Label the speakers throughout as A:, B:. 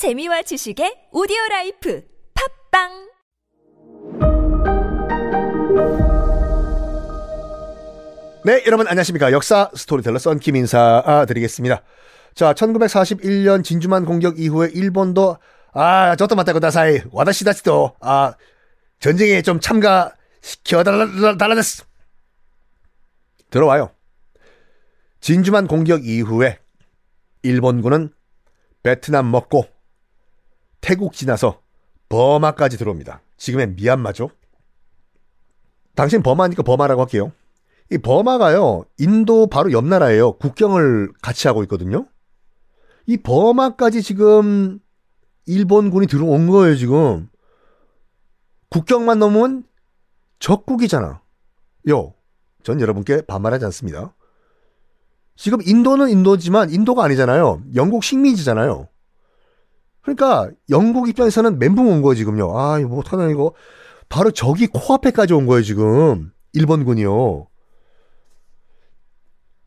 A: 재미와 지식의 오디오 라이프 팝빵
B: 네, 여러분 안녕하십니까. 역사 스토리텔러 썬킴 인사 드리겠습니다. 자, 1941년 진주만 공격 이후에 일본도 아, 저도 맞다 그다사이 와다시다시도 아, 전쟁에 좀 참가 시켜달라달라됐어. 들어와요. 진주만 공격 이후에 일본군은 베트남 먹고 태국 지나서 버마까지 들어옵니다. 지금의 미얀마죠. 당신 버마니까 버마라고 할게요. 이 버마가요, 인도 바로 옆 나라예요. 국경을 같이 하고 있거든요. 이 버마까지 지금 일본군이 들어온 거예요, 지금. 국경만 넘으면 적국이잖아. 요, 전 여러분께 반말하지 않습니다. 지금 인도는 인도지만 인도가 아니잖아요. 영국 식민지잖아요. 그러니까 영국 입장에서는 멘붕 온 거예요, 지금요. 아, 이거 뭐 어떡하나, 이거. 바로 저기 코앞에까지 온 거예요, 지금. 일본군이요.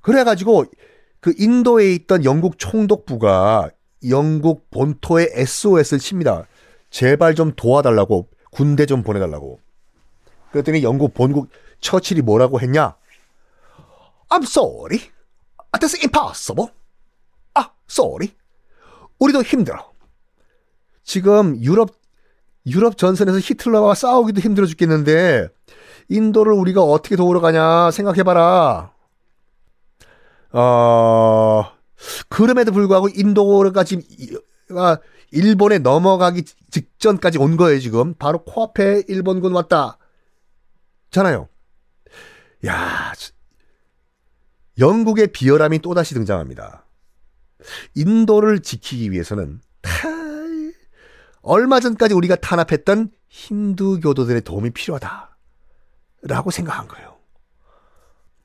B: 그래가지고 그 인도에 있던 영국 총독부가 영국 본토에 SOS를 칩니다. 제발 좀 도와달라고 군대 좀 보내달라고. 그랬더니 영국 본국 처칠이 뭐라고 했냐? I'm sorry. That's impossible. 아, sorry. 우리도 힘들어. 지금 유럽 유럽 전선에서 히틀러와 싸우기도 힘들어 죽겠는데 인도를 우리가 어떻게 도우러 가냐 생각해봐라. 어, 그럼에도 불구하고 인도가 지금 일본에 넘어가기 직전까지 온 거예요, 지금. 바로 코앞에 일본군 왔다. 잖아요. 야, 영국의 비열함이 또다시 등장합니다. 인도를 지키기 위해서는 얼마 전까지 우리가 탄압했던 힌두교도들의 도움이 필요하다. 라고 생각한 거예요.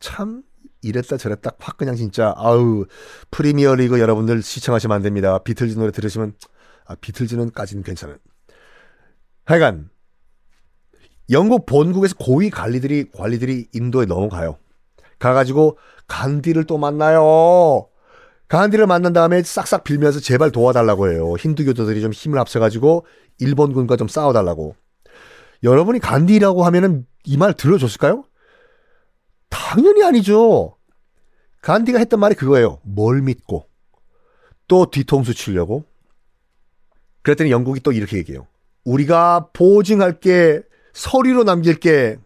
B: 참 이랬다 저랬다 확 그냥 진짜 아우 프리미어 리그 여러분들 시청하시면 안 됩니다. 비틀즈 노래 들으시면 아 비틀즈는까지는 괜찮은. 하여간 영국 본국에서 고위 관리들이 관리들이 인도에 넘어가요. 가가지고 간디를 또 만나요. 간디를 만난 다음에 싹싹 빌면서 제발 도와달라고 해요. 힌두 교도들이 좀 힘을 합쳐가지고 일본군과 좀 싸워달라고. 여러분이 간디라고 하면은 이 말 들어줬을까요? 당연히 아니죠. 간디가 했던 말이 그거예요. 뭘 믿고. 또 뒤통수 치려고. 그랬더니 영국이 또 이렇게 얘기해요. 우리가 보증할 게, 서류로 남길 게.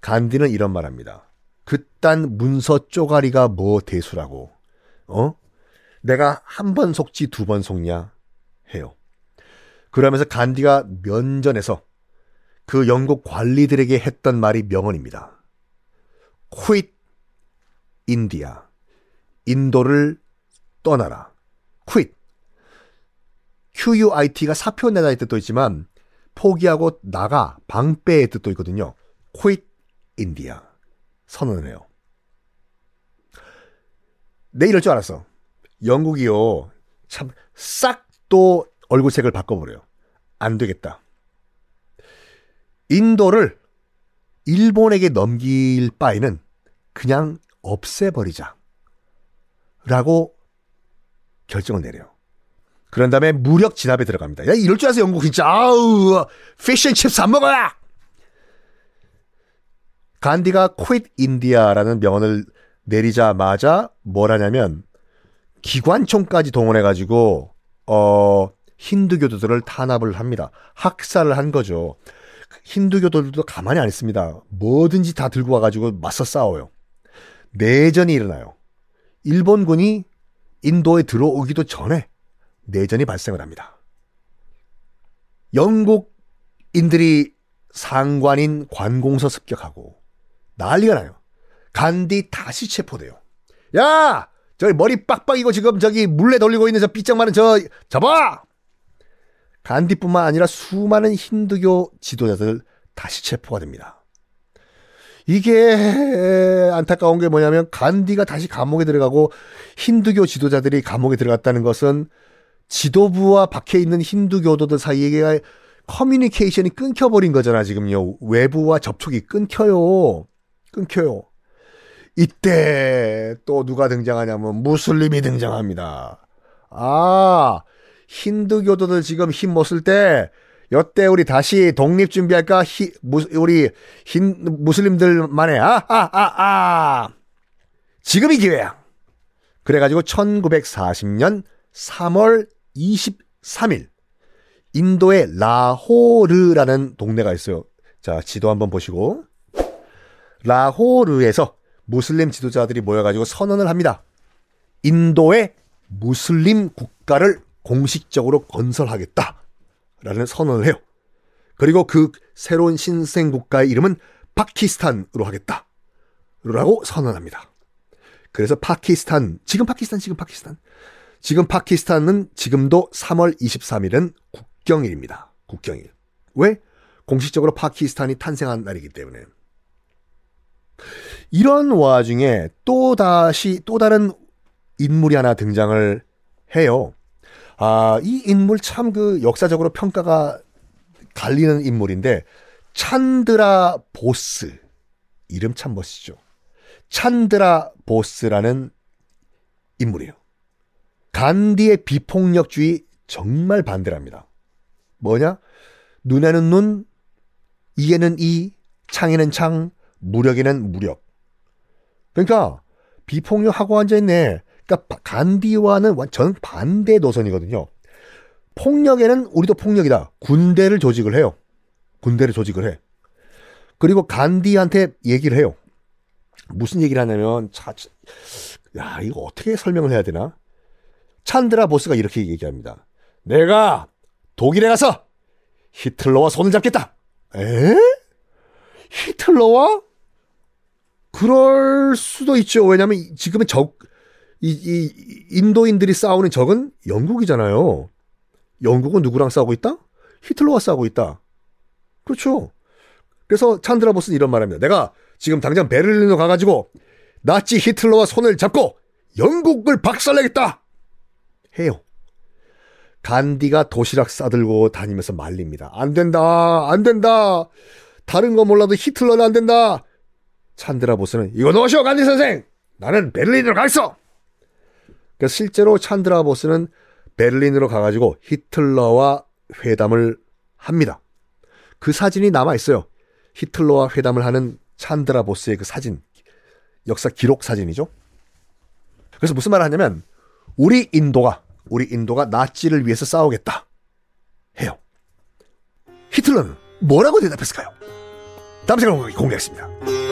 B: 간디는 이런 말 합니다. 그딴 문서 쪼가리가 뭐 대수라고. 어? 내가 한 번 속지 두 번 속냐? 해요. 그러면서 간디가 면전에서 그 영국 관리들에게 했던 말이 명언입니다. quit 인디아. 인도를 떠나라. quit. QUIT가 사표 내다의 뜻도 있지만 포기하고 나가 방빼의 뜻도 있거든요. quit 인디아. 선언을 해요. 내 이럴 줄 알았어. 영국이요. 참 싹 또 얼굴색을 바꿔버려요. 안 되겠다. 인도를 일본에게 넘길 바에는 그냥 없애버리자. 라고 결정을 내려요. 그런 다음에 무력 진압에 들어갑니다. 야, 이럴 줄 알아서 영국 진짜, 아우, 피쉬앤칩스 안 먹어야! 간디가 quit India라는 명언을 내리자마자 뭘 하냐면, 기관총까지 동원해가지고, 어, 힌두교도들을 탄압을 합니다. 학살을 한 거죠. 힌두교도들도 가만히 안 있습니다. 뭐든지 다 들고 와가지고 맞서 싸워요. 내전이 일어나요. 일본군이 인도에 들어오기도 전에 내전이 발생을 합니다. 영국인들이 상관인 관공서 습격하고 난리가 나요. 간디 다시 체포돼요. 야! 저기 머리 빡빡이고 지금 저기 물레 돌리고 있는 저 삐쩍 마른 저 잡아! 간디뿐만 아니라 수많은 힌두교 지도자들 다시 체포가 됩니다. 이게 안타까운 게 뭐냐면 간디가 다시 감옥에 들어가고 힌두교 지도자들이 감옥에 들어갔다는 것은 지도부와 박혀 있는 힌두교도들 사이에 커뮤니케이션이 끊겨버린 거잖아 지금요 외부와 접촉이 끊겨요 끊겨요 이때 또 누가 등장하냐면 무슬림이 등장합니다 아 힌두교도들 지금 힘못쓸 때 여태 우리 다시 독립 준비할까? 히, 무, 우리 흰 무슬림들만의 아아아 아, 아, 아. 지금이 기회야. 그래가지고 1940년 3월 23일 인도의 라호르라는 동네가 있어요. 자 지도 한번 보시고 라호르에서 무슬림 지도자들이 모여가지고 선언을 합니다. 인도의 무슬림 국가를 공식적으로 건설하겠다라는 선언을 해요. 그리고 그 새로운 신생 국가의 이름은 파키스탄으로 하겠다. 라고 선언합니다. 그래서 파키스탄, 지금 파키스탄, 지금 파키스탄. 지금 파키스탄은 지금도 3월 23일은 국경일입니다. 국경일. 왜? 공식적으로 파키스탄이 탄생한 날이기 때문에. 이런 와중에 또 다시 또 다른 인물이 하나 등장을 해요. 아, 이 인물 참 그 역사적으로 평가가 갈리는 인물인데 찬드라 보스 이름 참 멋지죠. 찬드라 보스라는 인물이에요. 간디의 비폭력주의 정말 반대랍니다. 뭐냐? 눈에는 눈, 이에는 이, 창에는 창, 무력에는 무력. 그러니까 비폭력하고 앉아있네. 그러니까 간디와는 완전 반대 노선이거든요. 폭력에는 우리도 폭력이다. 군대를 조직을 해요. 군대를 조직을 해. 그리고 간디한테 얘기를 해요. 무슨 얘기를 하냐면, 자, 야, 이거 어떻게 설명을 해야 되나? 찬드라 보스가 이렇게 얘기합니다. 내가 독일에 가서 히틀러와 손을 잡겠다. 에? 히틀러와? 그럴 수도 있죠. 왜냐면 지금은 적, 이, 이, 인도인들이 싸우는 적은 영국이잖아요. 영국은 누구랑 싸우고 있다? 히틀러와 싸우고 있다. 그렇죠. 그래서 찬드라 보스는 이런 말 합니다. 내가 지금 당장 베를린으로 가가지고 나치 히틀러와 손을 잡고 영국을 박살내겠다! 해요. 간디가 도시락 싸들고 다니면서 말립니다. 안 된다! 안 된다! 다른 거 몰라도 히틀러는 안 된다! 찬드라 보스는 이거 넣으시오 간디 선생! 나는 베를린으로 가있어! 그래서 실제로 찬드라 보스는 베를린으로 가가지고 히틀러와 회담을 합니다. 그 사진이 남아 있어요. 히틀러와 회담을 하는 찬드라 보스의 그 사진 역사 기록 사진이죠. 그래서 무슨 말을 하냐면 우리 인도가 우리 인도가 나치를 위해서 싸우겠다. 해요. 히틀러는 뭐라고 대답했을까요? 다음 시간에 공개하겠습니다.